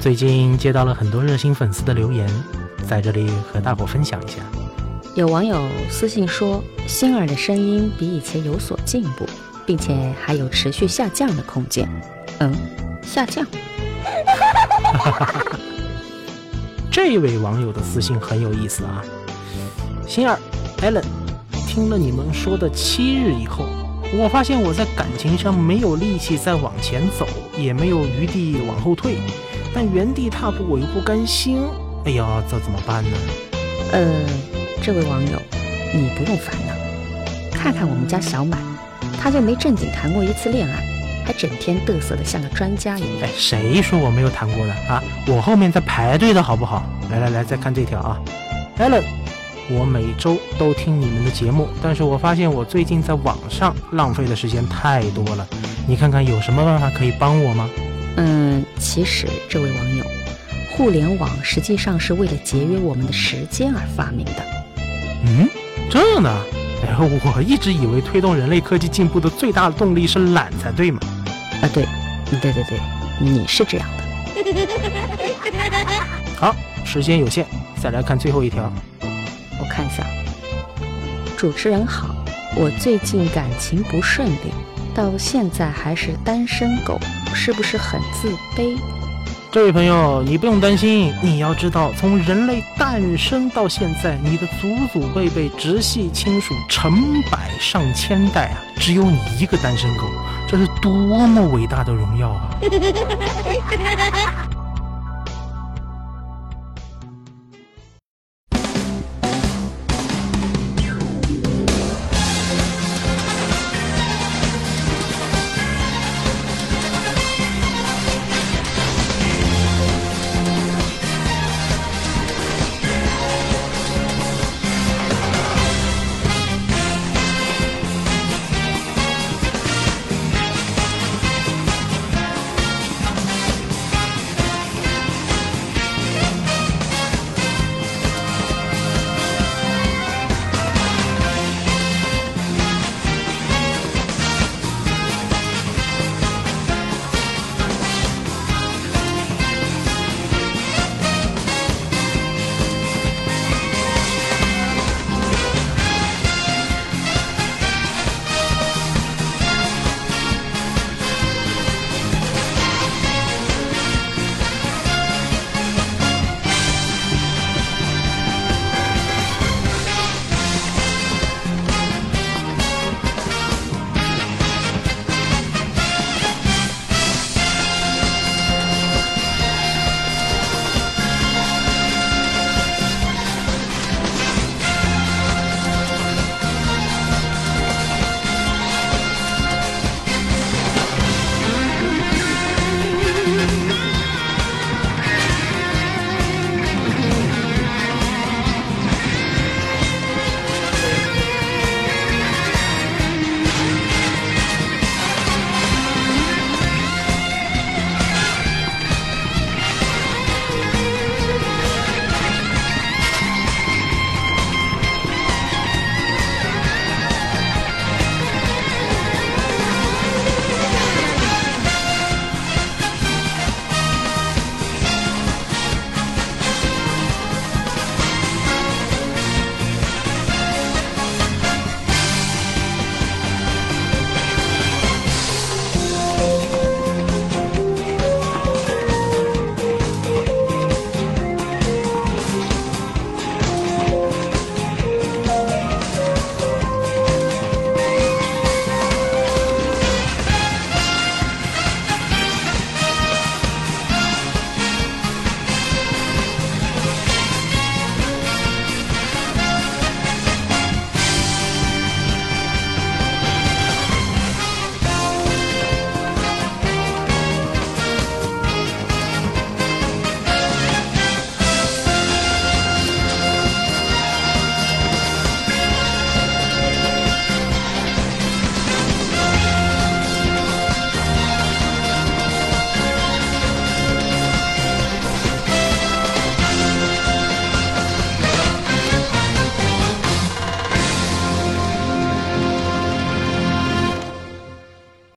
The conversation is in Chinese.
最近接到了很多热心粉丝的留言，在这里和大伙分享一下。有网友私信说，星儿的声音比以前有所进步，并且还有持续下降的空间。嗯，下降。这位网友的私信很有意思啊，星儿，Allen，听了你们说的七日以后，我发现我在感情上没有力气再往前走，也没有余地往后退，但原地踏步我又不甘心。哎呀，这怎么办呢？呃，这位网友，你不用烦恼，看看我们家小满，他就没正经谈过一次恋爱。还整天嘚瑟的像个专家一样。哎，谁说我没有谈过的啊？我后面在排队的好不好？来来来，再看这条啊，Allen，我每周都听你们的节目，但是我发现我最近在网上浪费的时间太多了。你看看有什么办法可以帮我吗？嗯，其实这位网友，互联网实际上是为了节约我们的时间而发明的。嗯，这样的？哎，我一直以为推动人类科技进步的最大的动力是懒才对嘛。啊，对，对对对，你是这样的。好，时间有限，再来看最后一条。我看一下，主持人好，我最近感情不顺利，到现在还是单身狗，是不是很自卑？这位朋友，你不用担心。你要知道，从人类诞生到现在，你的祖祖辈辈、直系亲属成百上千代啊，只有你一个单身狗，这是多么伟大的荣耀啊！